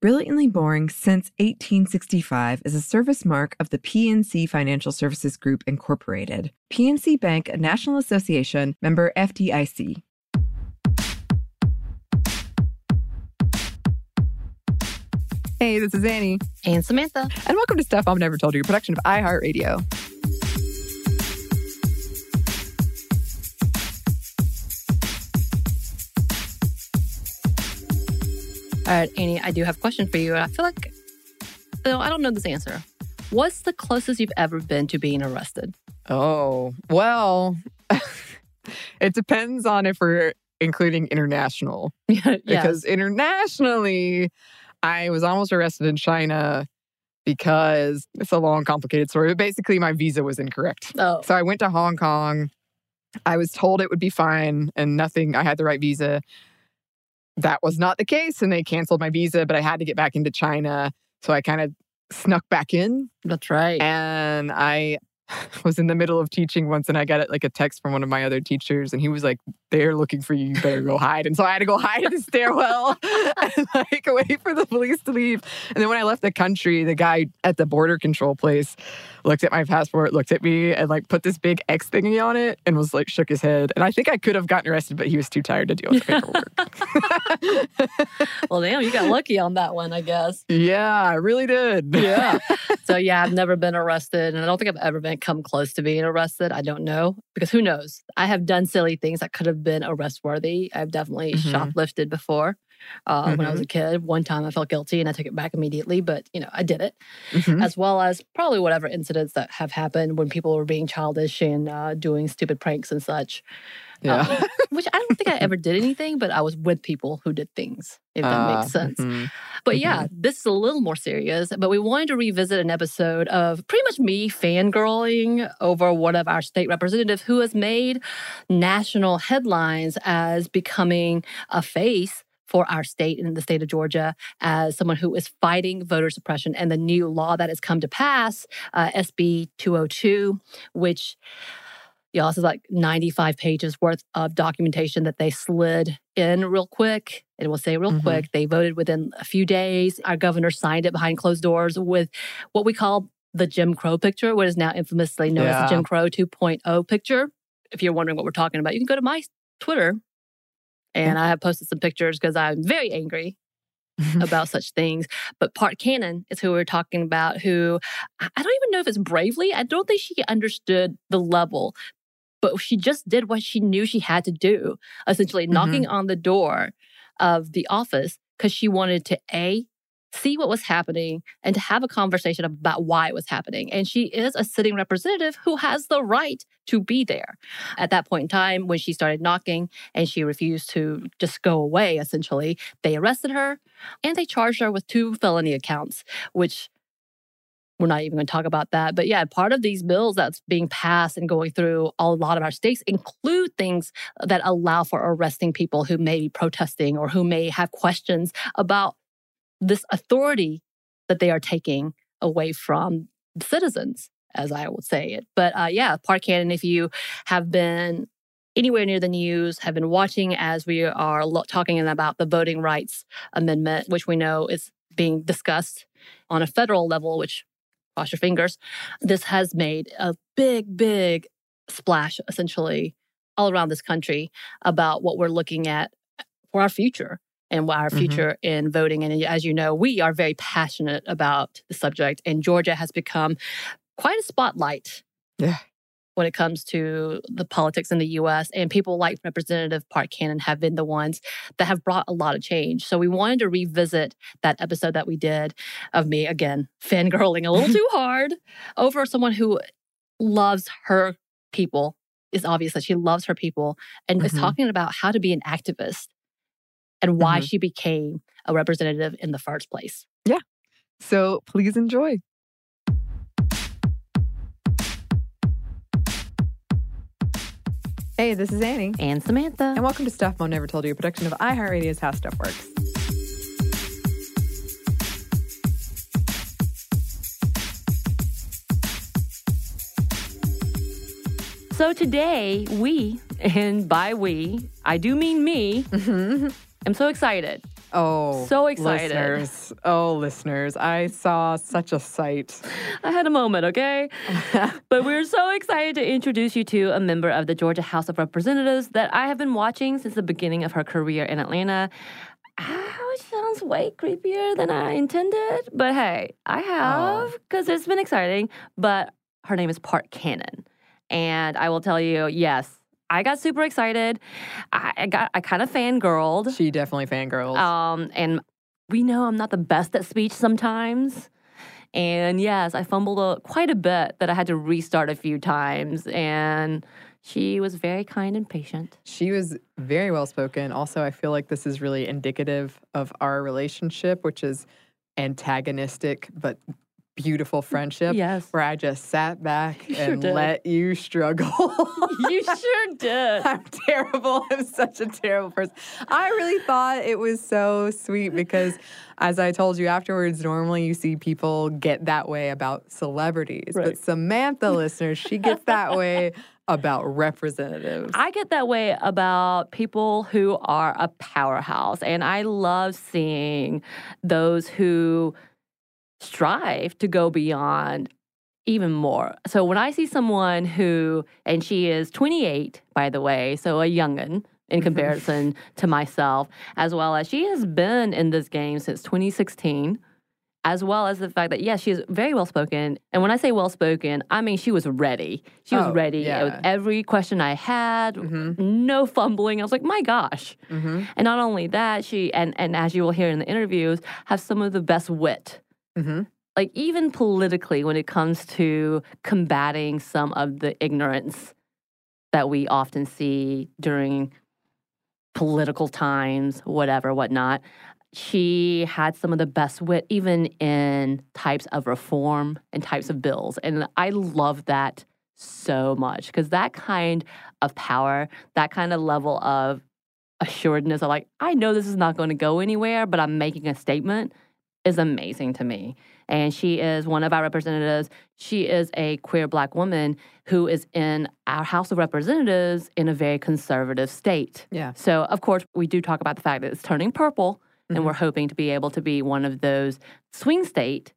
Brilliantly Boring Since 1865 is a service mark of the PNC Financial Services Group, Incorporated. PNC Bank, a National Association member FDIC. Hey, this is Annie, And Samantha. and welcome to Stuff Mom Never Told You, a production of iHeartRadio. All right, Annie, I do have a question for you. And I feel like, though I don't know this answer. What's the closest you've ever been to being arrested? Oh, well, it depends on if we're including international. yeah. because internationally, I was almost arrested in China because it's a long, complicated story. But basically, my visa was incorrect. Oh, So I went to Hong Kong. I was told it would be fine and nothing. I had the right visa. That was not the case, and they canceled my visa. But I had to get back into China, so I kind of snuck back in. that's right. And I was in the middle of teaching once and I got like a text from one of my other teachers and he was like, They're looking for you, you better go hide. And so I had to go hide in the stairwell and like wait for the police to leave. And then when I left the country, the guy at the border control place looked at my passport, looked at me, and like put this big X thingy on it and was like shook his head. And I think I could have gotten arrested, but he was too tired to deal with the paperwork. well, damn, you got lucky on that one, I guess. yeah, I really did. Yeah. so yeah, I've never been arrested, and I don't think I've ever been come close to being arrested. I don't know because who knows? I have done silly things that could have been arrest worthy. I've definitely Mhm. shoplifted before. Uh, When I was a kid, one time I felt guilty and I took it back immediately, but you know I did it, Mhm. as well as probably whatever incidents that have happened when people were being childish and uh, doing stupid pranks and such. Yeah. Um, which I don't think I ever did anything, but I was with people who did things. If that Ah, makes sense. mhm. But yeah, this is a little more serious. But we wanted to revisit an episode of pretty much me fangirling over one of our state representatives who has made national headlines as becoming a face for our state in the state of Georgia as someone who is fighting voter suppression and the new law that has come to pass, uh, SB 202, which Y'all, this is like 95 pages worth of documentation that they slid in real quick. And we'll say real Mhm. quick, they voted within a few days. Our governor signed it behind closed doors with what we call the Jim Crow picture, what is now infamously known as the Jim Crow 2.0 picture. If you're wondering what we're talking about, you can go to my Twitter. And I have posted some pictures because I'm very angry about such things. But Park Cannon is who we're talking about, who I don't even know if it's bravely. I don't think she understood the level, but she just did what she knew she had to do, essentially mm-hmm. knocking on the door of the office because she wanted to A, see what was happening and to have a conversation about why it was happening. And she is a sitting representative who has the right to be there. At that point in time, when she started knocking and she refused to just go away, essentially, they arrested her and they charged her with two felony accounts, which we're not even going to talk about that. But yeah, part of these bills that's being passed and going through a lot of our states include things that allow for arresting people who may be protesting or who may have questions about this authority that they are taking away from citizens, as I would say it. But uh, yeah, Park Cannon, if you have been anywhere near the news, have been watching as we are lo- talking about the Voting Rights Amendment, which we know is being discussed on a federal level, which cross your fingers, this has made a big, big splash essentially all around this country about what we're looking at for our future and our Mhm. future in voting. And as you know, we are very passionate about the subject, and Georgia has become quite a spotlight. Yeah. When it comes to the politics in the US, and people like Representative Park Cannon have been the ones that have brought a lot of change. So we wanted to revisit that episode that we did of me again, fangirling a little too hard over someone who loves her people. It's obvious that she loves her people and is Mhm. talking about how to be an activist and why she became a representative in the first place. Yeah. So please enjoy. Hey, this is Annie. And Samantha. And welcome to Stuff Mom Never Told You, a production of iHeartRadio's How Stuff Works. So today, we, and by we, I do mean me, mm-hmm. I'm so excited. Oh, So excited. Listeners. Oh, listeners. I saw such a sight. I had a moment, okay? but we're so excited to introduce you to a member of the Georgia House of Representatives that I have been watching since the beginning of her career in Atlanta. Ah, it sounds way creepier than I intended, but hey, I have because it's been exciting. But her name is Park Cannon, and I will tell you, yes, I got super excited. I, I got, I kind of fangirled. She definitely fangirls. Um, and we know I'm not the best at speech sometimes. And yes, I fumbled a, quite a bit that I had to restart a few times. And she was very kind and patient. She was very well spoken. Also, I feel like this is really indicative of our relationship, which is antagonistic but beautiful friendship. Yes. Where I just sat back You and did. let you struggle. you sure did. I'm terrible. I'm such a terrible person. I really thought it was so sweet because, as I told you afterwards, normally you see people get that way about celebrities. Right. But Samantha, listeners, she gets that way about representatives. I get that way about people who are a powerhouse. And I love seeing those who strive to go beyond even more. So when I see someone who, and she is 28, by the way, so a youngin in comparison to myself, as well as she has been in this game since 2016. As well as the fact that, yes, she is very well spoken. And when I say well spoken, I mean she was ready. She was Oh, ready yeah. with every question I had, Mhm. no fumbling. I was like, my gosh. Mhm. And not only that, she, and, and as you will hear in the interviews, have some of the best wit Mhm. like even politically when it comes to combating some of the ignorance that we often see during political times whatever whatnot she had some of the best wit even in types of reform and types of bills and i love that so much because that kind of power that kind of level of assuredness of like i know this is not going to go anywhere but i'm making a statement is amazing to me and she is one of our representatives. She is a queer black woman who is in our House of Representatives in a very conservative state. Yeah. So, of course, we do talk about the fact that it's turning purple, Mhm. and we're hoping to be able to be one of those swing state.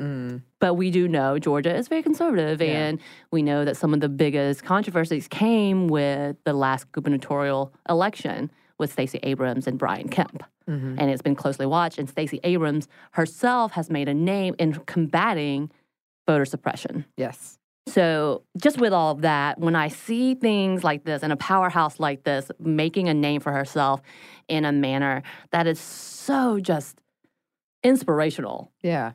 Mm. But we do know Georgia is very conservative, Yeah. and we know that some of the biggest controversies came with the last gubernatorial election with Stacey Abrams and Brian Kemp Mhm. and it's been closely watched. And Stacey Abrams herself has made a name in combating voter suppression. Yes. So, just with all of that, when I see things like this and a powerhouse like this making a name for herself in a manner that is so just inspirational, Yeah.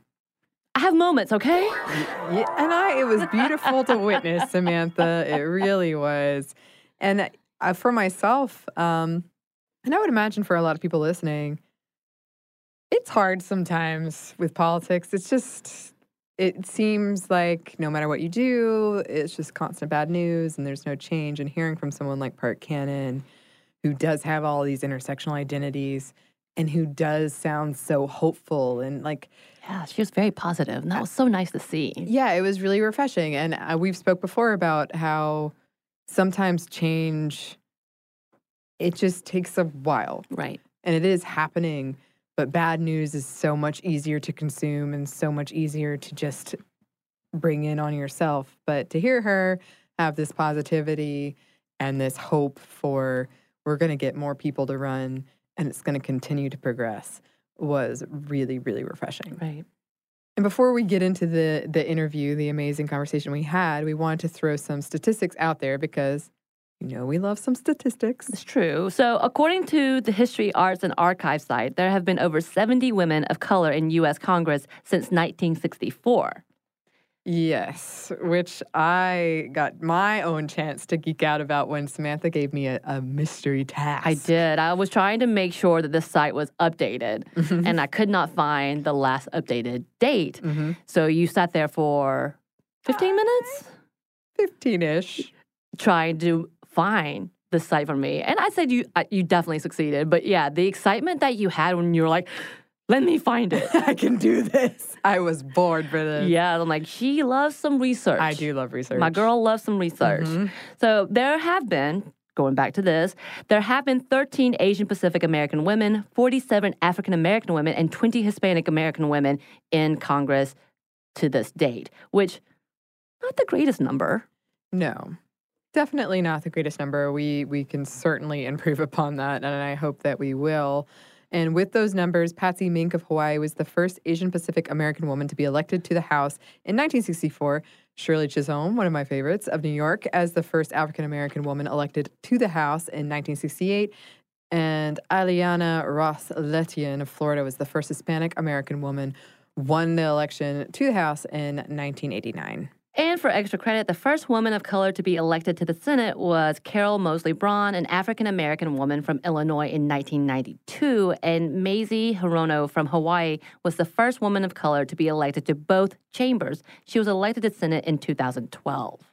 I have moments, okay? Yeah, and I, it was beautiful to witness, Samantha. It really was. And uh, for myself, um, and I would imagine for a lot of people listening, it's hard sometimes with politics. It's just, it seems like no matter what you do, it's just constant bad news and there's no change. And hearing from someone like Park Cannon, who does have all these intersectional identities, and who does sound so hopeful and like Yeah, she was very positive, and that was so nice to see. yeah, it was really refreshing. And uh, we've spoke before about how sometimes change it just takes a while, Right. and it is happening. But bad news is so much easier to consume and so much easier to just bring in on yourself. But to hear her have this positivity and this hope for we're going to get more people to run and it's going to continue to progress was really, really refreshing. Right. And before we get into the the interview, the amazing conversation we had, we wanted to throw some statistics out there because you know we love some statistics. It's true. So, according to the History, Arts, and Archive site, there have been over 70 women of color in U.S. Congress since 1964. Yes, which I got my own chance to geek out about when Samantha gave me a, a mystery task. I did. I was trying to make sure that the site was updated, and I could not find the last updated date. Mhm. So, you sat there for 15 minutes 15 ish. trying to find the site for me. And I said you you definitely succeeded. But yeah, the excitement that you had when you were like, let me find it. I can do this. I was bored for this. yeah, I'm like, she loves some research. I do love research. My girl loves some research. Mhm. So there have been, going back to this, there have been 13 Asian Pacific American women, 47 African American women, and 20 Hispanic American women in Congress to this date, which not the greatest number. No. Definitely not the greatest number. We we can certainly improve upon that and I hope that we will. And with those numbers, Patsy Mink of Hawaii was the first Asian Pacific American woman to be elected to the House in 1964. Shirley Chisholm, one of my favorites, of New York, as the first African American woman elected to the House in 1968. And Ileana Ros-Lehtinen of Florida was the first Hispanic American woman won the election to the House in 1989. And for extra credit, the first woman of color to be elected to the Senate was Carol Moseley Braun, an African American woman from Illinois in 1992. And Mazie Hirono from Hawaii was the first woman of color to be elected to both chambers. She was elected to Senate in 2012.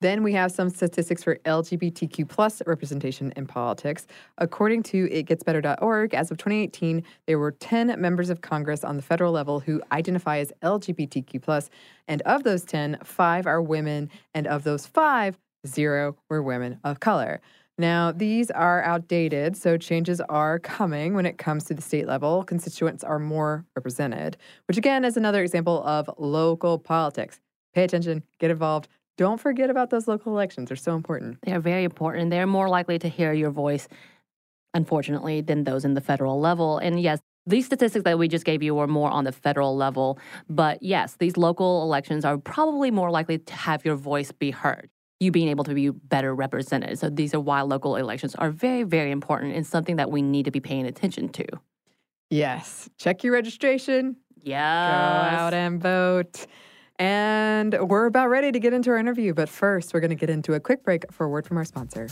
Then we have some statistics for LGBTQ plus representation in politics. According to itgetsbetter.org, as of 2018, there were 10 members of Congress on the federal level who identify as LGBTQ plus, and of those 10, five are women, and of those five, zero were women of color. Now, these are outdated, so changes are coming when it comes to the state level. Constituents are more represented, which again is another example of local politics. Pay attention, get involved. Don't forget about those local elections. They're so important. They are very important. They're more likely to hear your voice, unfortunately, than those in the federal level. And yes, these statistics that we just gave you were more on the federal level. But yes, these local elections are probably more likely to have your voice be heard, you being able to be better represented. So these are why local elections are very, very important and something that we need to be paying attention to. Yes. Check your registration. Yeah. Go out and vote. And we're about ready to get into our interview. But first, we're going to get into a quick break for a word from our sponsor.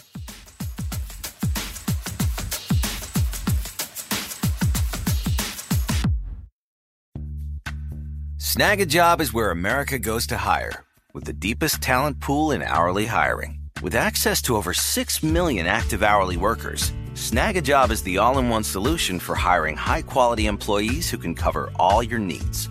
Snagajob is where America goes to hire, with the deepest talent pool in hourly hiring. With access to over 6 million active hourly workers, Snagajob is the all in one solution for hiring high quality employees who can cover all your needs.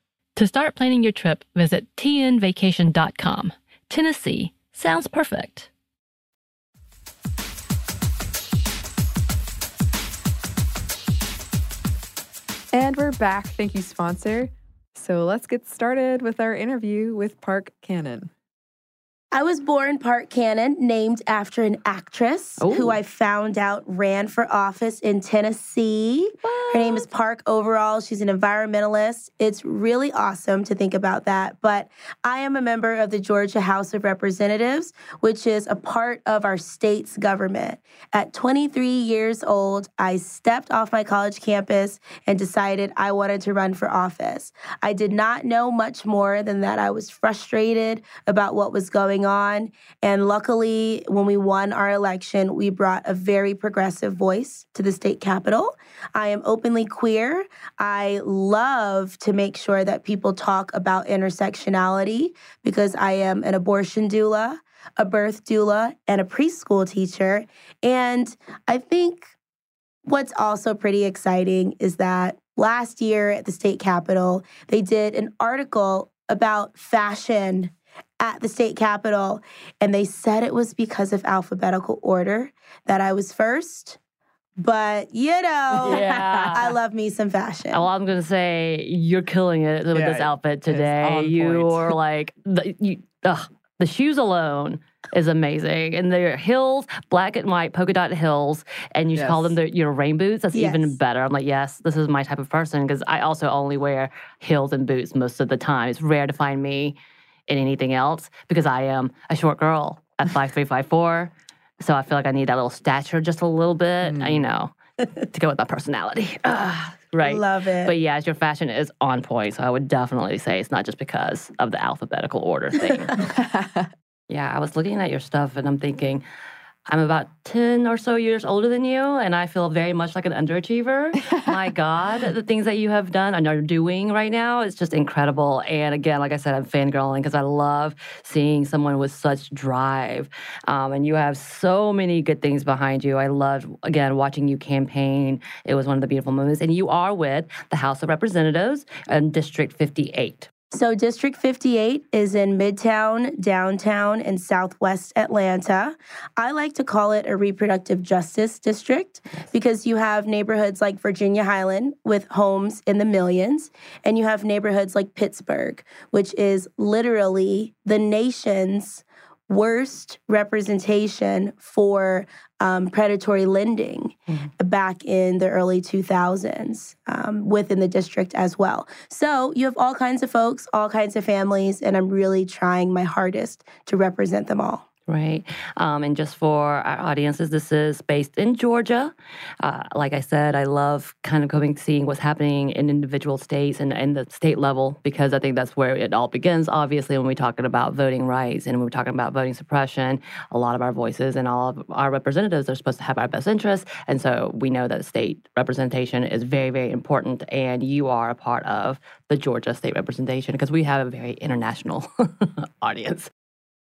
To start planning your trip, visit tnvacation.com. Tennessee sounds perfect. And we're back. Thank you, sponsor. So let's get started with our interview with Park Cannon. I was born Park Cannon, named after an actress who oh. I found out ran for office in Tennessee. Her name is Park Overall. She's an environmentalist. It's really awesome to think about that. But I am a member of the Georgia House of Representatives, which is a part of our state's government. At 23 years old, I stepped off my college campus and decided I wanted to run for office. I did not know much more than that I was frustrated about what was going on. And luckily, when we won our election, we brought a very progressive voice to the state capitol. I am openly queer. I love to make sure that people talk about intersectionality because I am an abortion doula, a birth doula, and a preschool teacher. And I think what's also pretty exciting is that last year at the state capitol, they did an article about fashion at the state capitol, and they said it was because of alphabetical order that I was first. But you know, Yeah. I love me some fashion. Well, I'm gonna say you're killing it with Yeah, this outfit today. You are like the you, ugh, the shoes alone is amazing, and they're heels, black and white polka dot heels, and you call them Yes. the you know rain boots. That's even better. I'm like, yes, this is my type of person because I also only wear heels and boots most of the time. It's rare to find me in anything else because I am a short girl at five three five four. So I feel like I need that little stature just a little bit, Mm. you know, to go with my personality. Ugh, right. Love it. But yes, your fashion is on point. So I would definitely say it's not just because of the alphabetical order thing. yeah, I was looking at your stuff and I'm thinking, I'm about 10 or so years older than you, and I feel very much like an underachiever. My God, the things that you have done and are doing right now is just incredible. And again, like I said, I'm fangirling because I love seeing someone with such drive. Um, and you have so many good things behind you. I love, again, watching you campaign. It was one of the beautiful moments. And you are with the House of Representatives in District 58. So, District 58 is in Midtown, downtown, and southwest Atlanta. I like to call it a reproductive justice district because you have neighborhoods like Virginia Highland with homes in the millions, and you have neighborhoods like Pittsburgh, which is literally the nation's worst representation for um, predatory lending back in the early 2000s um, within the district as well. So you have all kinds of folks, all kinds of families, and I'm really trying my hardest to represent them all. Right. Um, and just for our audiences, this is based in Georgia. Uh, like I said, I love kind of going, seeing what's happening in individual states and, and the state level because I think that's where it all begins. Obviously, when we're talking about voting rights and when we're talking about voting suppression, a lot of our voices and all of our representatives are supposed to have our best interests. And so we know that state representation is very, very important. And you are a part of the Georgia state representation because we have a very international audience.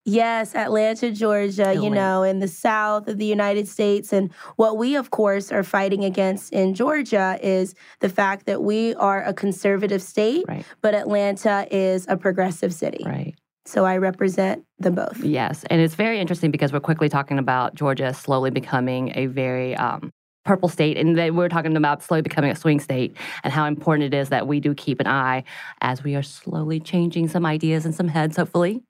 Yes, Atlanta, Georgia, you know, in the south of the United States. And what we, of course, are fighting against in Georgia is the fact that we are a conservative state, Right. but Atlanta is a progressive city. Right. So I represent them both. Yes, and it's very interesting because we're quickly talking about Georgia slowly becoming a very um, purple state, and then we're talking about slowly becoming a swing state, and how important it is that we do keep an eye as we are slowly changing some ideas and some heads, hopefully.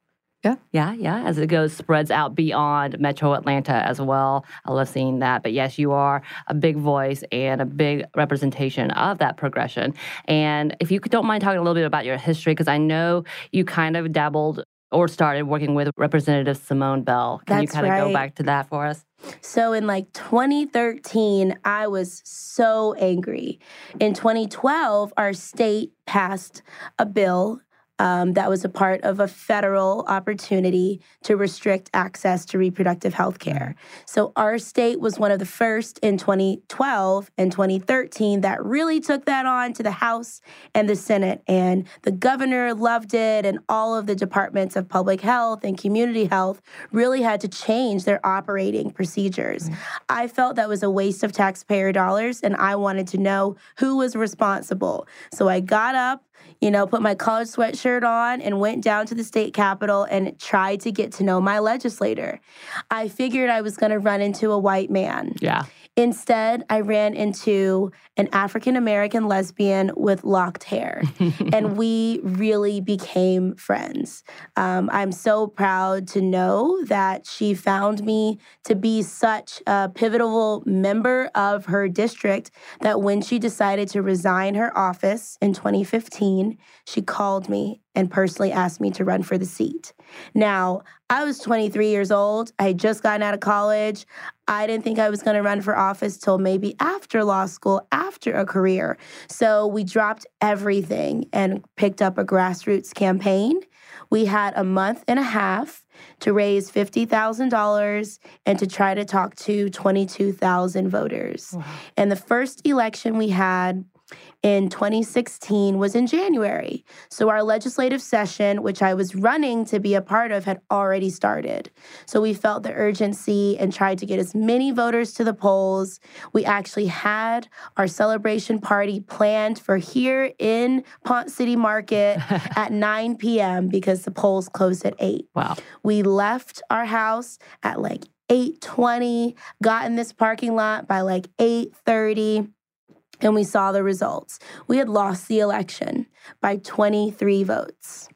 Yeah. Yeah, yeah. As it goes, spreads out beyond Metro Atlanta as well. I love seeing that. But yes, you are a big voice and a big representation of that progression. And if you don't mind talking a little bit about your history, because I know you kind of dabbled or started working with Representative Simone Bell. Can you kind of go back to that for us? So in like 2013, I was so angry. In 2012, our state passed a bill um, that was a part of a federal opportunity to restrict access to reproductive health care. So our state was one of the first in 2012 and 2013 that really took that on to the House and the Senate. And the governor loved it, and all of the departments of public health and community health really had to change their operating procedures. I felt that was a waste of taxpayer dollars, and I wanted to know who was responsible. So I got up you know, put my college sweatshirt on and went down to the state capitol and tried to get to know my legislator. I figured I was going to run into a white man. Yeah. Instead, I ran into an African American lesbian with locked hair, and we really became friends. Um, I'm so proud to know that she found me to be such a pivotal member of her district that when she decided to resign her office in 2015, she called me and personally asked me to run for the seat. Now, I was 23 years old. I had just gotten out of college. I didn't think I was going to run for office till maybe after law school, after a career. So we dropped everything and picked up a grassroots campaign. We had a month and a half to raise $50,000 and to try to talk to 22,000 voters. And the first election we had in 2016 was in January. So our legislative session, which I was running to be a part of, had already started. So we felt the urgency and tried to get as many voters to the polls. We actually had our celebration party planned for here in Ponce City Market at 9 p.m. because the polls closed at 8. Wow. We left our house at like 8:20, got in this parking lot by like 8:30 and we saw the results. We had lost the election by 23 votes.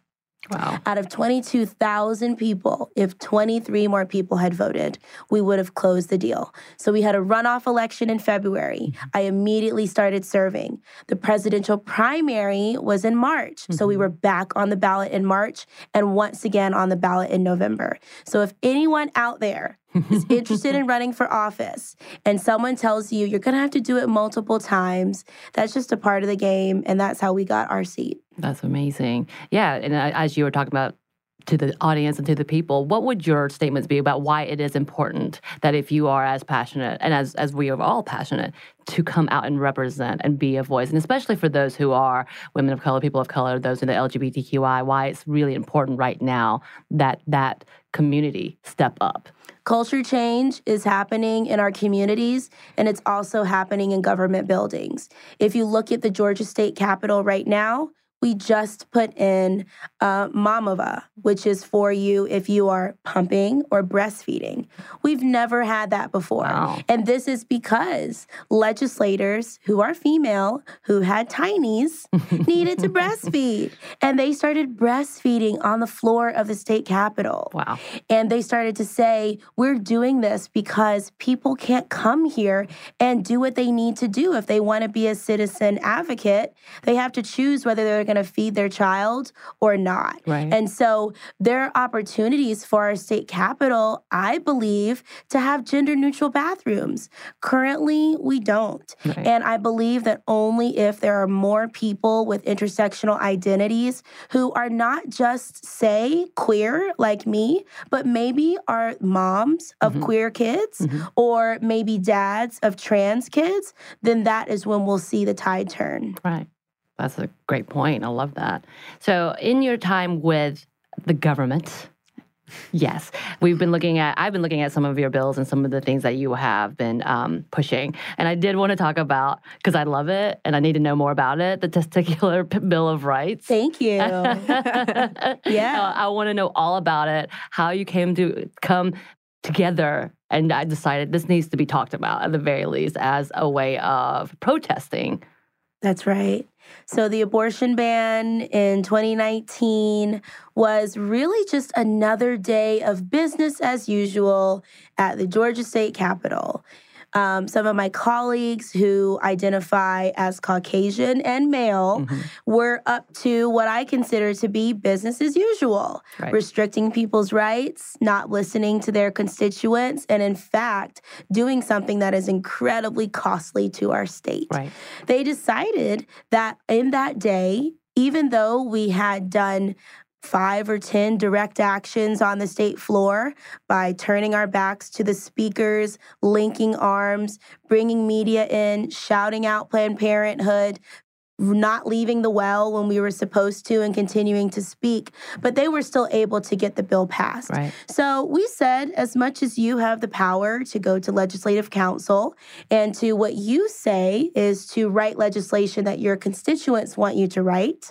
Wow. Out of 22,000 people, if 23 more people had voted, we would have closed the deal. So we had a runoff election in February. Mm-hmm. I immediately started serving. The presidential primary was in March. So we mm-hmm. were back on the ballot in March and once again on the ballot in November. So if anyone out there is interested in running for office and someone tells you you're going to have to do it multiple times, that's just a part of the game. And that's how we got our seat. That's amazing. Yeah. And uh, as you were talking about to the audience and to the people, what would your statements be about why it is important that if you are as passionate and as, as we are all passionate to come out and represent and be a voice, and especially for those who are women of color, people of color, those in the LGBTQI, why it's really important right now that that community step up. Culture change is happening in our communities and it's also happening in government buildings. If you look at the Georgia State Capitol right now, we just put in uh, Mamava, which is for you if you are pumping or breastfeeding. We've never had that before. Wow. And this is because legislators who are female, who had tinies, needed to breastfeed. And they started breastfeeding on the floor of the state capitol. Wow. And they started to say, we're doing this because people can't come here and do what they need to do. If they want to be a citizen advocate, they have to choose whether they're going to feed their child or not. Right. And so there are opportunities for our state capital, I believe, to have gender neutral bathrooms. Currently, we don't. Right. And I believe that only if there are more people with intersectional identities who are not just, say, queer like me, but maybe are moms of mm-hmm. queer kids mm-hmm. or maybe dads of trans kids, then that is when we'll see the tide turn. Right. That's a great point. I love that. So, in your time with the government, yes, we've been looking at, I've been looking at some of your bills and some of the things that you have been um, pushing. And I did want to talk about, because I love it and I need to know more about it, the Testicular P- Bill of Rights. Thank you. yeah. I want to know all about it, how you came to come together. And I decided this needs to be talked about at the very least as a way of protesting. That's right. So, the abortion ban in 2019 was really just another day of business as usual at the Georgia State Capitol. Um, some of my colleagues who identify as Caucasian and male Mm-hmm. were up to what I consider to be business as usual, Right. restricting people's rights, not listening to their constituents, and in fact, doing something that is incredibly costly to our state. Right. They decided that in that day, even though we had done five or 10 direct actions on the state floor by turning our backs to the speakers, linking arms, bringing media in, shouting out Planned Parenthood, not leaving the well when we were supposed to and continuing to speak, but they were still able to get the bill passed. Right. So we said, as much as you have the power to go to legislative council and to what you say is to write legislation that your constituents want you to write,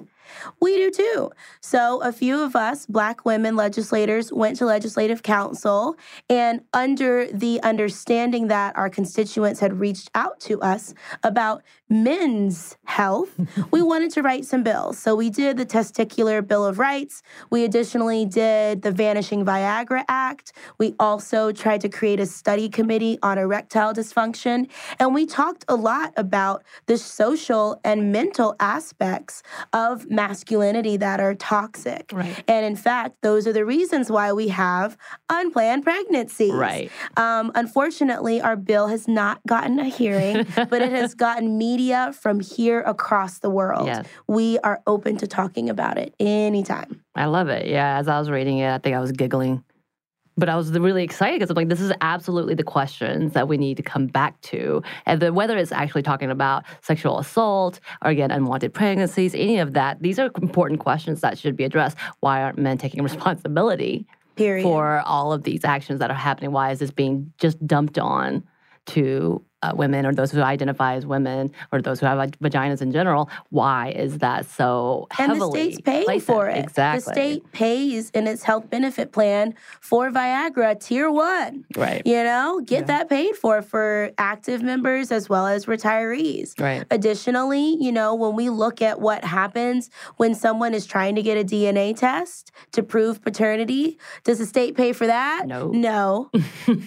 we do too. So, a few of us, Black women legislators, went to legislative council, and under the understanding that our constituents had reached out to us about men's health, we wanted to write some bills. So, we did the Testicular Bill of Rights. We additionally did the Vanishing Viagra Act. We also tried to create a study committee on erectile dysfunction. And we talked a lot about the social and mental aspects of masculinity that are toxic. Right. And in fact, those are the reasons why we have unplanned pregnancies. Right. Um, unfortunately, our bill has not gotten a hearing, but it has gotten media from here across the world. Yes. We are open to talking about it anytime. I love it. Yeah, as I was reading it, I think I was giggling. But I was really excited because I'm like, this is absolutely the questions that we need to come back to. And then whether it's actually talking about sexual assault or again, unwanted pregnancies, any of that, these are important questions that should be addressed. Why aren't men taking responsibility Period. for all of these actions that are happening? Why is this being just dumped on to uh, women or those who identify as women or those who have vag- vaginas in general? Why is that so heavily? and the heavily state's paying placed for it. Exactly. The state pays in its health benefit plan for Viagra tier one. Right. You know, get that paid for for active members as well as retirees. Right. Additionally, you know, when we look at what happens when someone is trying to get a DNA test to prove paternity, does the state pay for that? No. No.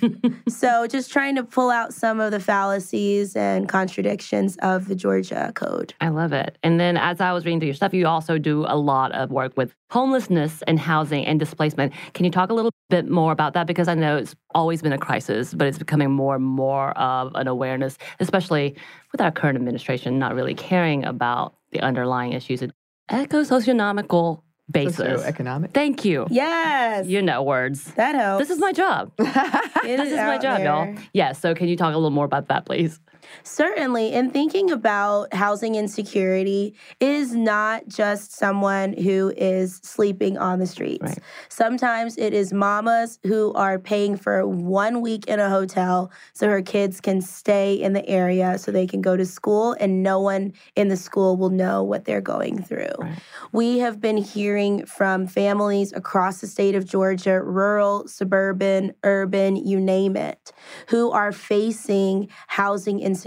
so just trying to pull out some of the fallacies and contradictions of the Georgia code. I love it. And then as I was reading through your stuff, you also do a lot of work with homelessness and housing and displacement. Can you talk a little bit more about that? Because I know it's always been a crisis, but it's becoming more and more of an awareness, especially with our current administration not really caring about the underlying issues at eco-socionomical basis. Socioeconomic. Thank you. Yes. You know words. that helps. This is my job. This is my out job, y'all. there. Yes. so can you talk a little more about that, please? Certainly. In thinking about housing insecurity, is not just someone who is sleeping on the streets. Right. Sometimes it is mamas who are paying for one week in a hotel so her kids can stay in the area so they can go to school and no one in the school will know what they're going through. Right. We have been hearing from families across the state of Georgia, rural, suburban, urban, you name it, who are facing housing insecurity.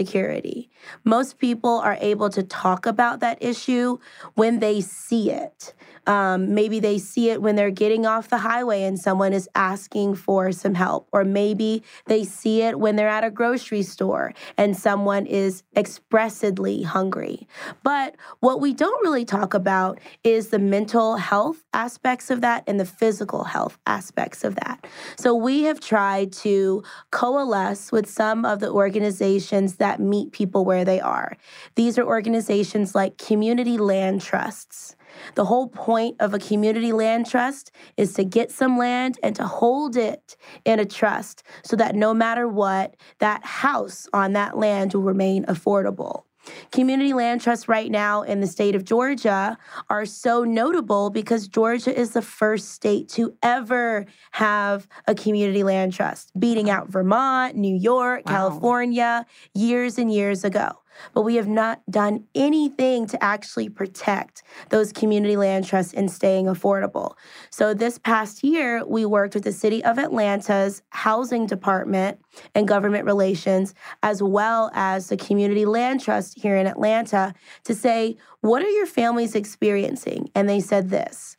Most people are able to talk about that issue when they see it. Um, maybe they see it when they're getting off the highway and someone is asking for some help. Or maybe they see it when they're at a grocery store and someone is expressedly hungry. But what we don't really talk about is the mental health aspects of that and the physical health aspects of that. So we have tried to coalesce with some of the organizations that meet people where they are. These are organizations like community land trusts. The whole point of a community land trust is to get some land and to hold it in a trust so that no matter what, that house on that land will remain affordable. Community land trusts right now in the state of Georgia are so notable because Georgia is the first state to ever have a community land trust, beating out Vermont, New York, California years and years ago. But we have not done anything to actually protect those community land trusts in staying affordable. So this past year, we worked with the City of Atlanta's Housing Department and Government Relations, as well as the Community Land Trust here in Atlanta, to say, what are your families experiencing? And they said this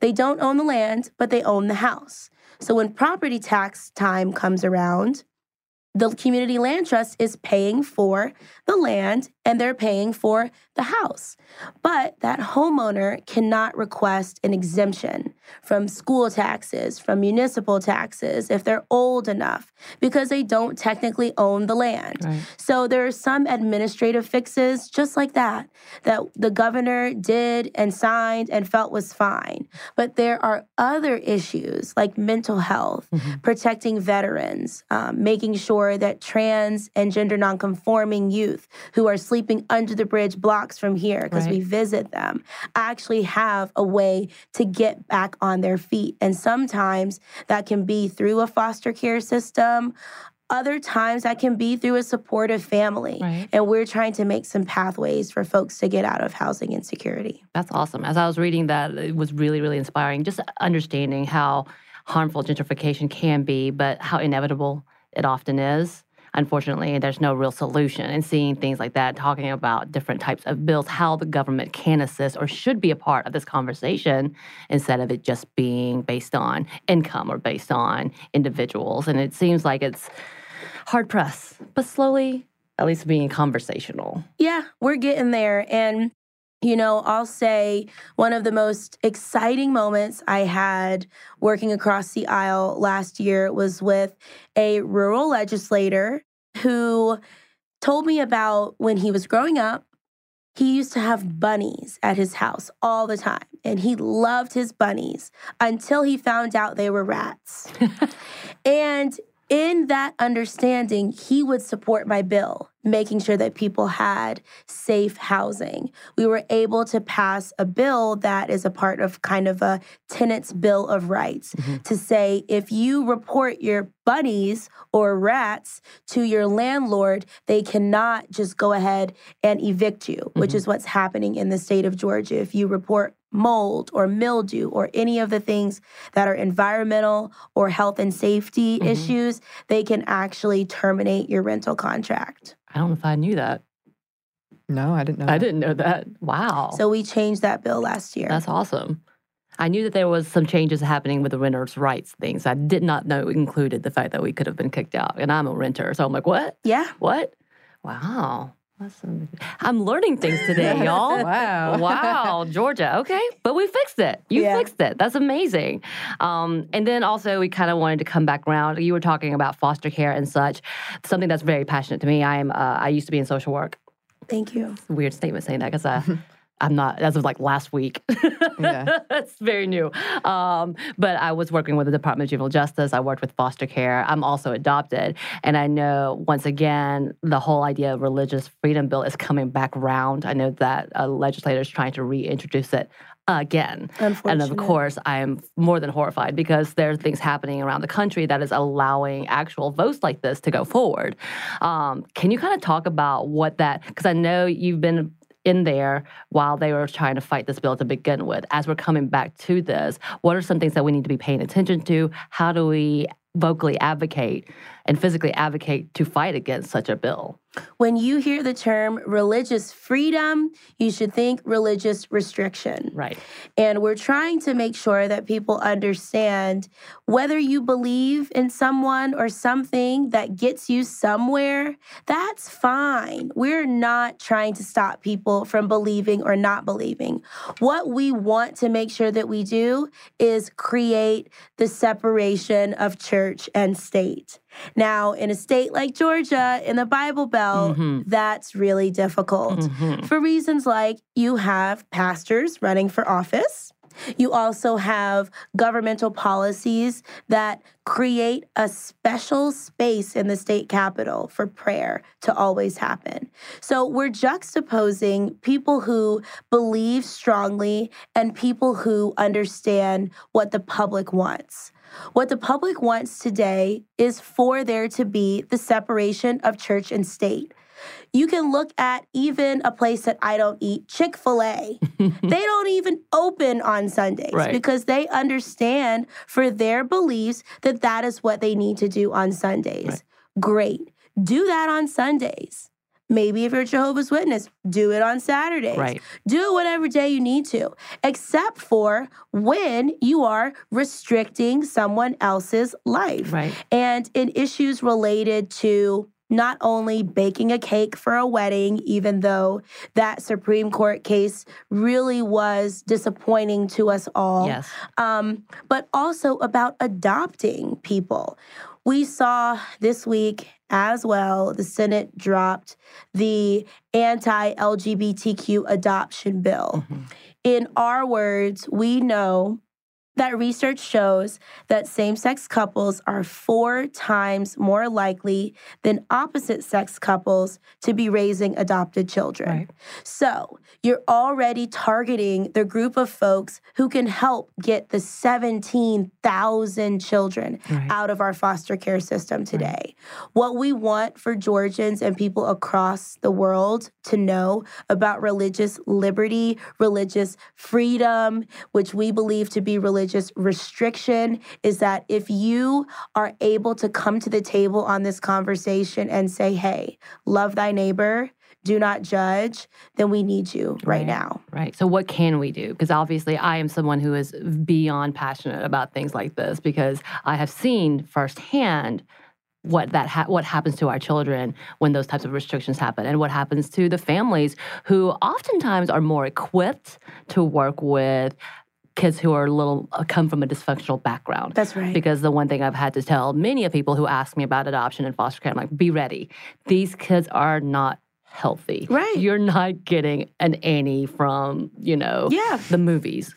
they don't own the land, but they own the house. So when property tax time comes around, the community land trust is paying for the land and they're paying for the house. But that homeowner cannot request an exemption from school taxes, from municipal taxes, if they're old enough, because they don't technically own the land. Right. So there are some administrative fixes just like that, that the governor did and signed and felt was fine. But there are other issues like mental health, mm-hmm. protecting veterans, um, making sure that trans and gender nonconforming youth who are sleeping under the bridge blocks from here because right. we visit them actually have a way to get back on their feet. And sometimes that can be through a foster care system. Other times that can be through a supportive family. Right. And we're trying to make some pathways for folks to get out of housing insecurity. That's awesome. As I was reading that, it was really, really inspiring. Just understanding how harmful gentrification can be, but how inevitable it often is unfortunately, there's no real solution. And seeing things like that, talking about different types of bills, how the government can assist or should be a part of this conversation instead of it just being based on income or based on individuals. And it seems like it's hard pressed, but slowly, at least being conversational. Yeah, we're getting there. And you know, I'll say one of the most exciting moments I had working across the aisle last year was with a rural legislator who told me about when he was growing up. He used to have bunnies at his house all the time, and he loved his bunnies until he found out they were rats. and in that understanding, he would support my bill, making sure that people had safe housing. We were able to pass a bill that is a part of kind of a tenant's bill of rights mm-hmm. to say if you report your bunnies or rats to your landlord, they cannot just go ahead and evict you, mm-hmm. which is what's happening in the state of Georgia. If you report mold or mildew or any of the things that are environmental or health and safety mm-hmm. issues, they can actually terminate your rental contract. I don't know if I knew that. No, I didn't know. I that. didn't know that. Wow. So we changed that bill last year. That's awesome. I knew that there was some changes happening with the renters' rights things. I did not know included the fact that we could have been kicked out. And I'm a renter, so I'm like, what? Yeah. What? Wow. Awesome. I'm learning things today, y'all. wow. Wow, Georgia. Okay. But we fixed it. You yeah. fixed it. That's amazing. Um, and then also, we kind of wanted to come back around. You were talking about foster care and such, something that's very passionate to me. I am. Uh, I used to be in social work. Thank you. weird statement saying that because uh, I'm not as of like last week. yeah. That's very new. Um, but I was working with the Department of Juvenile Justice. I worked with foster care. I'm also adopted. And I know once again, the whole idea of religious freedom bill is coming back round. I know that a legislator is trying to reintroduce it again. And of course, I'm more than horrified because there are things happening around the country that is allowing actual votes like this to go forward. Um, can you kind of talk about what that, because I know you've been in there while they were trying to fight this bill to begin with. As we're coming back to this, what are some things that we need to be paying attention to? How do we vocally advocate and physically advocate to fight against such a bill? When you hear the term religious freedom, you should think religious restriction. Right. And we're trying to make sure that people understand whether you believe in someone or something that gets you somewhere, that's fine. We're not trying to stop people from believing or not believing. What we want to make sure that we do is create the separation of church and state. Now, in a state like Georgia, in the Bible Belt, mm-hmm. that's really difficult mm-hmm. for reasons like you have pastors running for office. You also have governmental policies that create a special space in the state capitol for prayer to always happen. So we're juxtaposing people who believe strongly and people who understand what the public wants. What the public wants today is for there to be the separation of church and state. You can look at even a place that I don't eat, Chick fil A. they don't even open on Sundays Right. because they understand for their beliefs that that is what they need to do on Sundays. Right. Great. Do that on Sundays. Maybe if you're a Jehovah's Witness, do it on Saturdays. Right. Do it whatever day you need to, except for when you are restricting someone else's life. Right. And in issues related to not only baking a cake for a wedding, even though that Supreme Court case really was disappointing to us all, Yes. um, but also about adopting people. We saw this week as well, the Senate dropped the anti LGBTQ adoption bill. Mm-hmm. In our words, we know that research shows that same sex couples are four times more likely than opposite sex couples to be raising adopted children. Right. So you're already targeting the group of folks who can help get the 17,000 children Right. out of our foster care system today. What we want for Georgians and people across the world to know about religious liberty, religious freedom, which we believe to be religious restriction, is that if you are able to come to the table on this conversation and say, hey, love thy neighbor, do not judge, then we need you right, Right. now. Right. So, what can we do? Because obviously, I am someone who is beyond passionate about things like this because I have seen firsthand what that ha- what happens to our children when those types of restrictions happen, and what happens to the families who oftentimes are more equipped to work with kids who are a little uh, come from a dysfunctional background. That's right. Because the one thing I've had to tell many of people who ask me about adoption and foster care, I'm like, be ready. These kids are not healthy. Right. You're not getting an Annie from, you know, Yeah. the movies.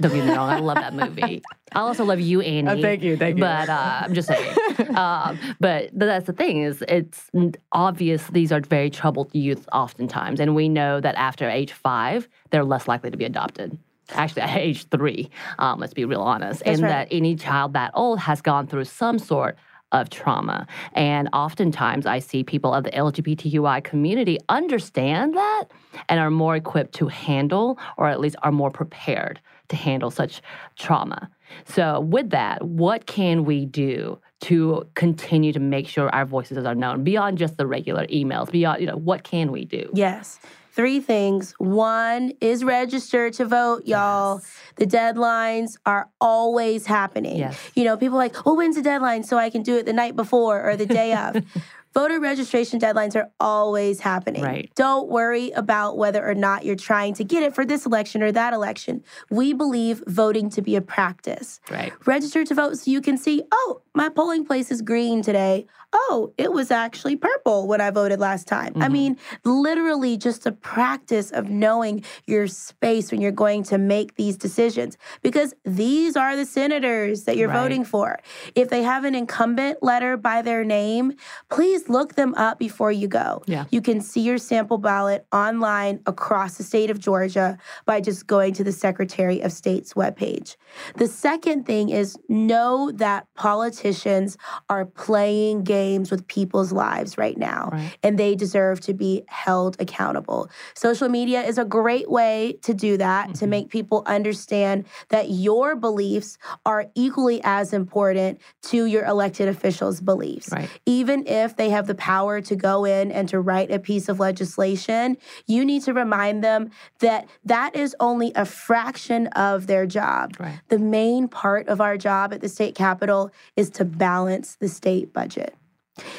Don't get me wrong, I love that movie. I also love you, Annie. Oh, thank you, thank you. But uh, I'm just saying. um, but th- that's the thing is, it's obvious these are very troubled youth oftentimes, and we know that after age five, they're less likely to be adopted. Actually, at age three, um, let's be real honest, That's and right. that any child that old has gone through some sort of trauma. And oftentimes I see people of the LGBTQI community understand that and are more equipped to handle, or at least are more prepared to handle such trauma. So, with that, what can we do to continue to make sure our voices are known beyond just the regular emails? Beyond, you know, what can we do? Yes. Three things. One is register to vote, y'all. The deadlines are always happening. Yes. You know, people are like, well, when's the deadline so I can do it the night before or the day of? Voter registration deadlines are always happening. Right. Don't worry about whether or not you're trying to get it for this election or that election. We believe voting to be a practice. Right. Register to vote so you can see, oh, my polling place is green today. Oh, it was actually purple when I voted last time. I mm-hmm. mean, literally just a practice of knowing your space when you're going to make these decisions because these are the senators that you're Right. voting for. If they have an incumbent letter by their name, please look them up before you go. Yeah. You can see your sample ballot online across the state of Georgia by just going to the Secretary of State's webpage. The second thing is know that politicians are playing games with people's lives right now, Right. and they deserve to be held accountable. Social media is a great way to do that, to mm-hmm. make people understand that your beliefs are equally as important to your elected officials' beliefs Right. even if they have the power to go in and to write a piece of legislation, you need to remind them that that is only a fraction of their job. Right. The main part of our job at the state capitol is to balance the state budget.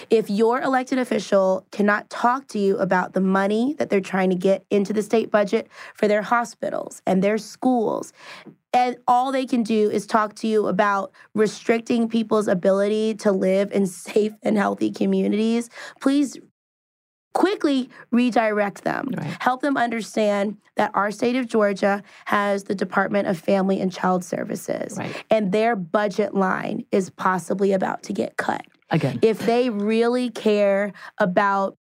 If your elected official cannot talk to you about the money that they're trying to get into the state budget for their hospitals and their schools, and all they can do is talk to you about restricting people's ability to live in safe and healthy communities, please quickly redirect them. Right. Help them understand that our state of Georgia has the Department of Family and Child Services, Right. and their budget line is possibly about to get cut Again. if they really care about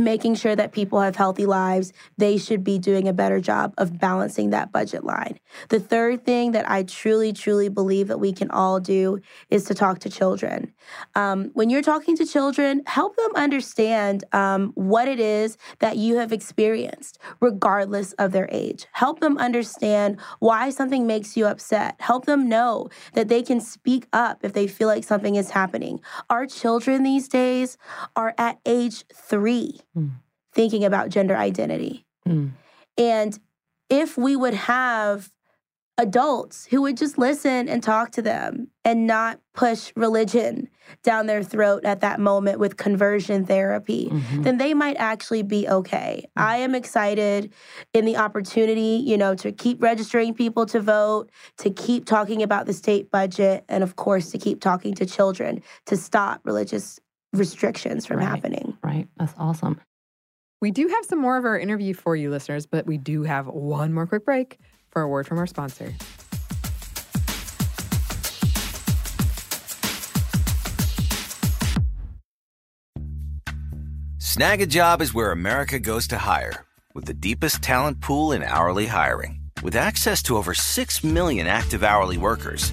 making sure that people have healthy lives, they should be doing a better job of balancing that budget line. The third thing that I truly, truly believe that we can all do is to talk to children. Um, when you're talking to children, help them understand um, what it is that you have experienced, regardless of their age. Help them understand why something makes you upset. Help them know that they can speak up if they feel like something is happening. Our children these days are at age three mm. thinking about gender identity. Mm. And if we would have adults who would just listen and talk to them and not push religion down their throat at that moment with conversion therapy, mm-hmm. then they might actually be okay. Mm-hmm. I am excited in the opportunity, you know, to keep registering people to vote, to keep talking about the state budget, and of course, to keep talking to children to stop religious restrictions from right. happening. Right. That's awesome. We do have some more of our interview for you, listeners, but we do have one more quick break for a word from our sponsor. Snagajob is where America goes to hire, with the deepest talent pool in hourly hiring. With access to over 6 million active hourly workers,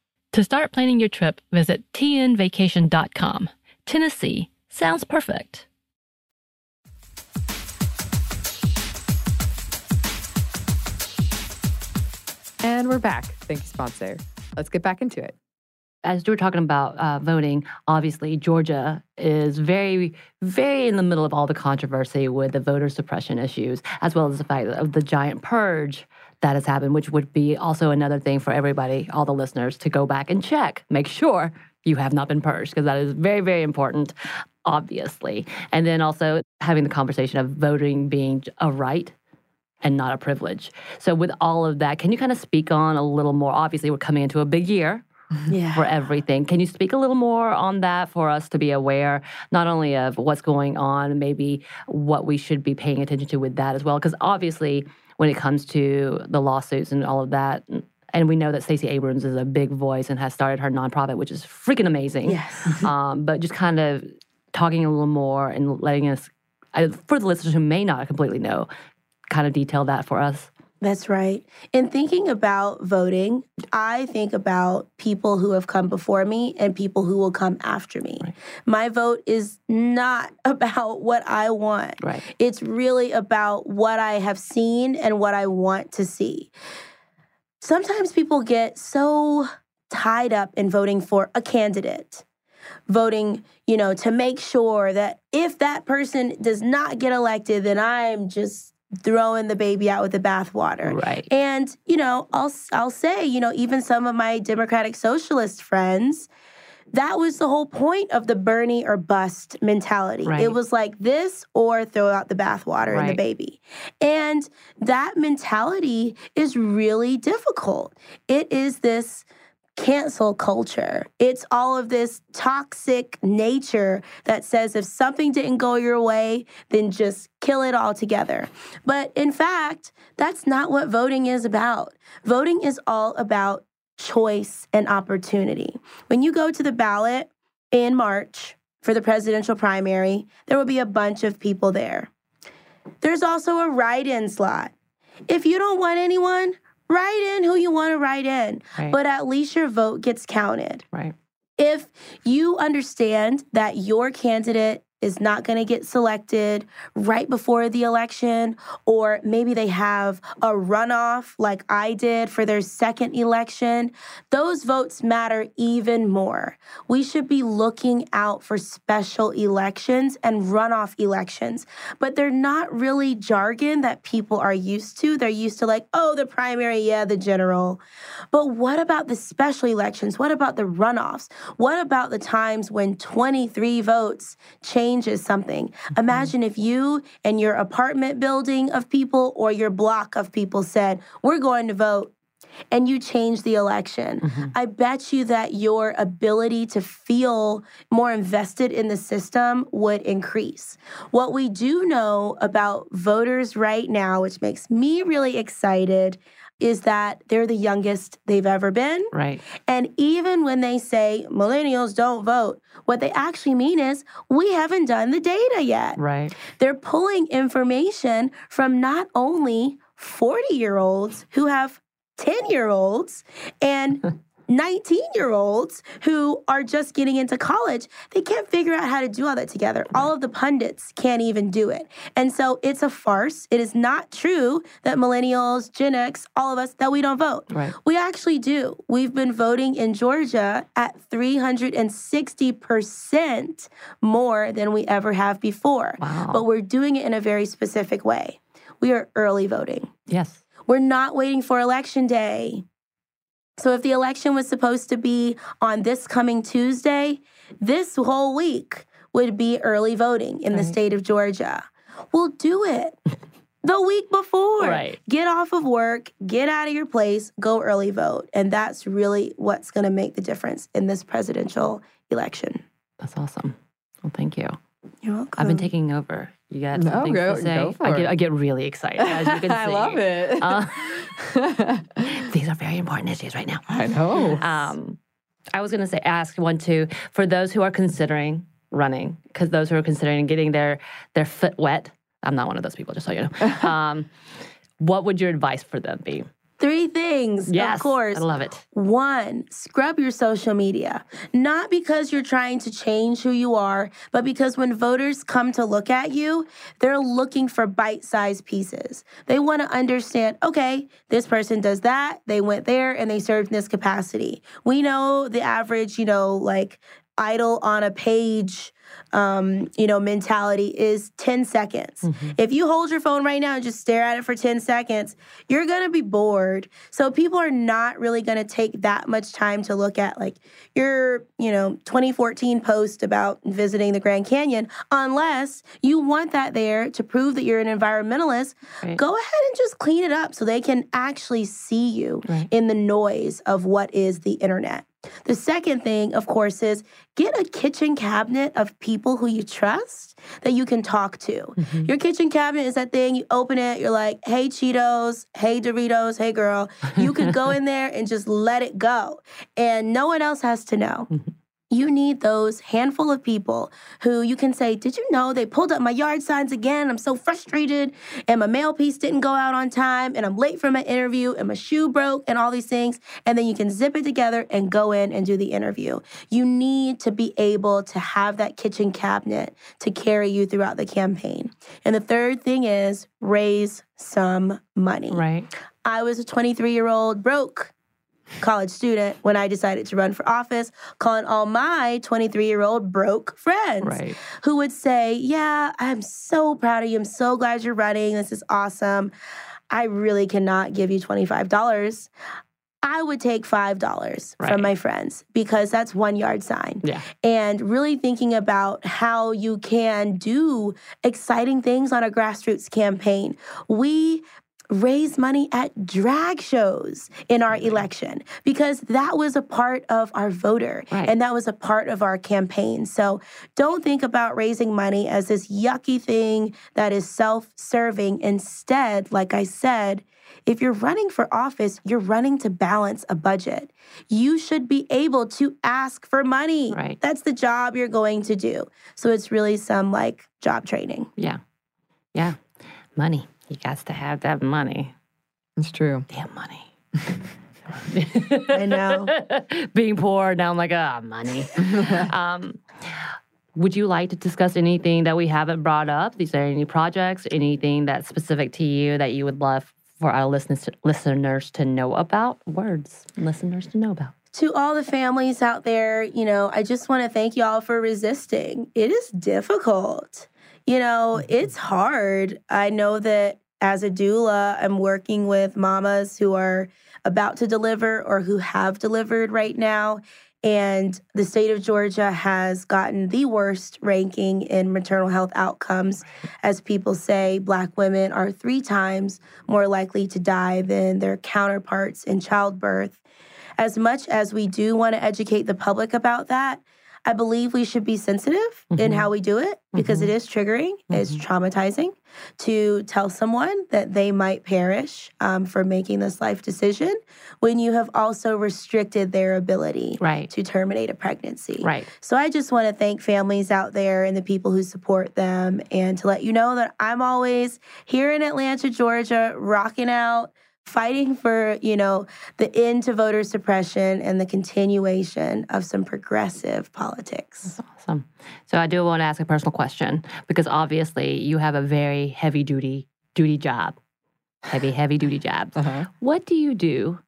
To start planning your trip, visit tnvacation.com. Tennessee sounds perfect. And we're back. Thank you, sponsor. Let's get back into it. As we were talking about uh, voting, obviously Georgia is very, very in the middle of all the controversy with the voter suppression issues, as well as the fact of the giant purge that has happened, which would be also another thing for everybody, all the listeners, to go back and check, make sure you have not been purged, because that is very, very important, obviously. And then also having the conversation of voting being a right and not a privilege. So, with all of that, can you kind of speak on a little more? Obviously, we're coming into a big year. Yeah. For everything. Can you speak a little more on that for us to be aware, not only of what's going on, maybe what we should be paying attention to with that as well? Because obviously, when it comes to the lawsuits and all of that. And we know that Stacey Abrams is a big voice and has started her nonprofit, which is freaking amazing. Yes. um, but just kind of talking a little more and letting us, for the listeners who may not completely know, kind of detail that for us. That's right. In thinking about voting, I think about people who have come before me and people who will come after me. Right. My vote is not about what I want. Right. It's really about what I have seen and what I want to see. Sometimes people get so tied up in voting for a candidate voting, you know, to make sure that if that person does not get elected, then I'm just throwing the baby out with the bathwater. Right. And, you know, I'll I'll say, you know, even some of my democratic socialist friends, that was the whole point of the Bernie or bust mentality. Right. It was like this or throw out the bathwater and the baby. And that mentality is really difficult. It is this cancel culture. It's all of this toxic nature that says if something didn't go your way, then just kill it all together. But in fact, that's not what voting is about. Voting is all about choice and opportunity. When you go to the ballot in March for the presidential primary, there will be a bunch of people there. There's also a write in slot. If you don't want anyone, write in who you want to write in, Right. but at least your vote gets counted. Right. If you understand that your candidate is not going to get selected right before the election, or maybe they have a runoff like I did for their second election, those votes matter even more. We should be looking out for special elections and runoff elections, but they're not really jargon that people are used to. They're used to, like, oh, the primary, yeah, the general. But what about the special elections? What about the runoffs? What about the times when 23 votes changes something? Mm-hmm. Imagine if you and your apartment building of people or your block of people said, we're going to vote. And you change the election. Mm-hmm. I bet you that your ability to feel more invested in the system would increase. What we do know about voters right now, which makes me really excited, is that they're the youngest they've ever been. Right. And even when they say millennials don't vote, what they actually mean is we haven't done the data yet. Right. They're pulling information from not only 40 year olds who have 10 year olds and 19 year olds who are just getting into college. They can't figure out how to do all that together. All of the pundits can't even do it. And so it's a farce. It is not true that millennials, Gen X, all of us, that we don't vote. Right. We actually do. We've been voting in Georgia at 360% more than we ever have before. Wow. But we're doing it in a very specific way. We are early voting. Yes. We're not waiting for election day. So if the election was supposed to be on this coming Tuesday, this whole week would be early voting in the state of Georgia. We'll do it the week before. Right. Get off of work, get out of your place, go early vote. And that's really what's going to make the difference in this presidential election. That's awesome. Well, thank you. You're welcome. I've been taking over. You got No, something go- to say? go I get. I get really excited as you can see. I love it. Uh, these are very important issues right now. I know. Um, I was going to say, ask one too for those who are considering running, because those who are considering getting their their foot wet. I'm not one of those people, just so you know. Um, what would your advice for them be? Three things, Yes, of course. I love it. One, scrub your social media. Not because you're trying to change who you are, but because when voters come to look at you, they're looking for bite sized pieces. They want to understand okay, this person does that, they went there, and they served in this capacity. We know the average, you know, like idle on a page um, you know, mentality is 10 seconds. If you hold your phone right now and just stare at it for 10 seconds, you're gonna be bored. So people are not really gonna take that much time to look at like your, you know, 2014 post about visiting the Grand Canyon, unless you want that there to prove that you're an environmentalist. Right. Go ahead and just clean it up so they can actually see you Right. in the noise of what is the internet. The second thing, of course, is get a kitchen cabinet of people who you trust that you can talk to. Mm-hmm. Your kitchen cabinet is that thing, you open it, you're like, hey, Cheetos, hey, Doritos, hey, girl. You could go in there and just let it go. And no one else has to know. Mm-hmm. You need those handful of people who you can say, Did you know they pulled up my yard signs again? I'm so frustrated, and my mail piece didn't go out on time, and I'm late for my interview, and my shoe broke, and all these things. And then you can zip it together and go in and do the interview. You need to be able to have that kitchen cabinet to carry you throughout the campaign. And the third thing is raise some money. Right. I was a 23 year old broke college student when I decided to run for office, calling all my 23 year old broke friends Right. who would say, Yeah, I'm so proud of you. I'm so glad you're running. This is awesome. I really cannot give you $25. I would take $5 Right. from my friends because that's one yard sign. Yeah. And really thinking about how you can do exciting things on a grassroots campaign. We raise money at drag shows in our election because that was a part of our voter Right. and that was a part of our campaign. So don't think about raising money as this yucky thing that is self serving. Instead, like I said, if you're running for office, you're running to balance a budget. You should be able to ask for money. Right. That's the job you're going to do. So it's really some like job training. Yeah. Yeah. Money. You got to have that money. It's true. Damn money. I know. Being poor, now I'm like, ah, money. um, would you like to discuss anything that we haven't brought up? Is there any projects, anything that's specific to you that you would love for our listeners listeners to know about? Words, listeners to know about. to all the families out there, you know, I just want to thank y'all for resisting. It is difficult. You know, it's hard. I know that as a doula, I'm working with mamas who are about to deliver or who have delivered right now. And the state of Georgia has gotten the worst ranking in maternal health outcomes. As people say, Black women are three times more likely to die than their counterparts in childbirth as much as we do want to educate the public about that, I believe we should be sensitive in Mhm. how we do it because it is triggering, it's Mhm. traumatizing to tell someone that they might perish um, for making this life decision when you have also restricted their ability Right. to terminate a pregnancy. Right. So I just want to thank families out there and the people who support them and to let you know that I'm always here in Atlanta, Georgia, rocking out, fighting for, you know, the end to voter suppression and the continuation of some progressive politics. That's Awesome. So I do want to ask a personal question because obviously you have a very heavy duty duty job. Heavy, heavy duty job. Uh-huh. What do you do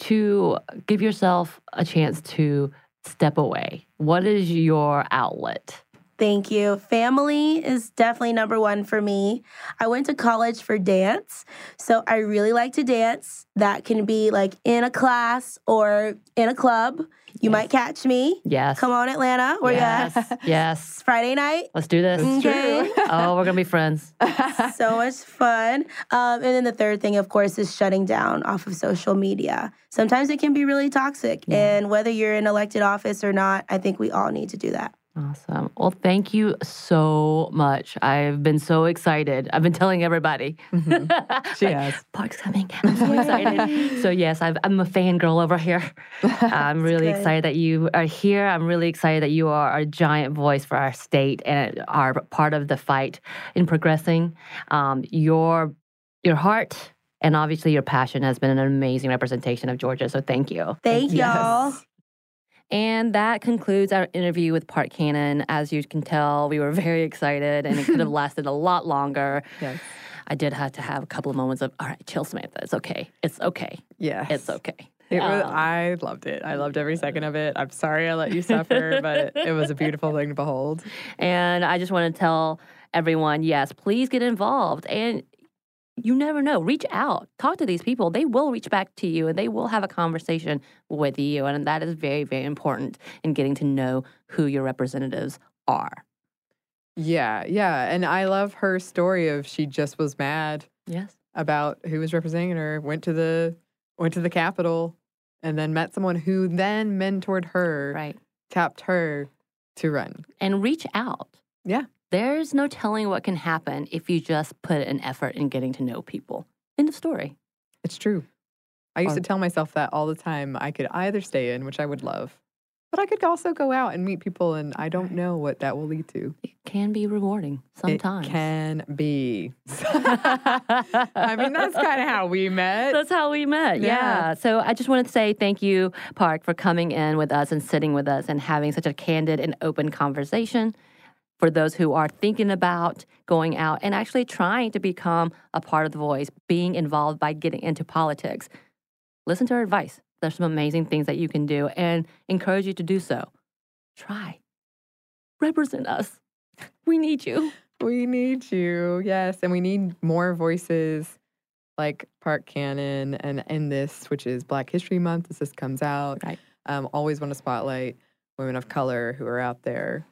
to give yourself a chance to step away? What is your outlet? Thank you. Family is definitely number one for me. I went to college for dance, so I really like to dance. That can be like in a class or in a club. You might catch me. Yes. Come on, Atlanta. Where yes. you at? yes. Friday night. Let's do this. Okay. oh, we're gonna be friends. so much fun. Um, and then the third thing, of course, is shutting down off of social media. Sometimes it can be really toxic. And whether you're in elected office or not, I think we all need to do that. Awesome. Well, thank you so much. I've been so excited. I've been telling everybody. She Like, has. Park's coming. I'm so excited. so yes, I've, I'm a fangirl over here. I'm really good. excited that you are here. I'm really excited that you are a giant voice for our state and are part of the fight in progressing. Um, your your heart and obviously your passion has been an amazing representation of Georgia. So thank you. Thank y'all. And that concludes our interview with Park Cannon. As you can tell, we were very excited and it could have lasted a lot longer. Yes. I did have to have a couple of moments of, all right, chill, Samantha. It's okay. It's okay. Yeah. It's okay. It was, Um, I loved it. I loved every second of it. I'm sorry I let you suffer, but it was a beautiful thing to behold. And I just want to tell everyone yes, please get involved. And you never know. Reach out, talk to these people. They will reach back to you and they will have a conversation with you. And that is very, very important in getting to know who your representatives are. Yeah, yeah. And I love her story of she just was mad Yes. about who was representing her, went to the went to the Capitol, and then met someone who then mentored her, Right. tapped her to run. And reach out. Yeah. There's no telling what can happen if you just put an effort in getting to know people. End of story. It's true. I used Or- to tell myself that all the time. I could either stay in, which I would love, but I could also go out and meet people, and I don't know what that will lead to. It can be rewarding sometimes. It can be. I mean, that's kind of how we met. That's how we met. Yeah. Yeah. So I just wanted to say thank you, Park, for coming in with us and sitting with us and having such a candid and open conversation. For those who are thinking about going out and actually trying to become a part of the voice, being involved by getting into politics, listen to her advice. There's some amazing things that you can do and encourage you to do so. Try. Represent us. We need you. We need you. Yes. And we need more voices like Park Cannon and in this, which is Black History Month as this comes out. Right. Um, always want to spotlight women of color who are out there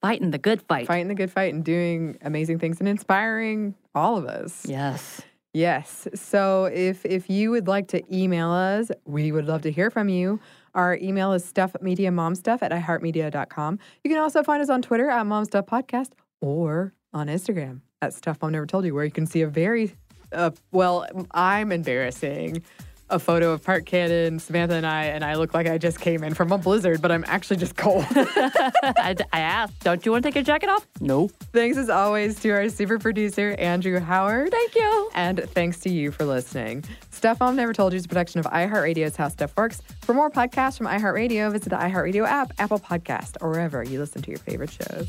Fighting the good fight. fighting the good fight and doing amazing things and inspiring all of us. Yes. Yes. So if if you would like to email us, we would love to hear from you. Our email is stuffmediamomstuff at iheartmedia.com. You can also find us on Twitter at momstuffpodcast or on Instagram at Stuff Mom Never Told You, where you can see a very, uh, well, I'm embarrassing a photo of Park Cannon, Samantha, and I, and I look like I just came in from a blizzard, but I'm actually just cold. I, I asked, don't you want to take your jacket off? No. thanks as always to our super producer, Andrew Howard. Thank you. And thanks to you for listening. Stuff Mom Never Told You is a production of iHeartRadio's How Stuff Works. For more podcasts from iHeartRadio, visit the iHeartRadio app, Apple Podcast, or wherever you listen to your favorite shows.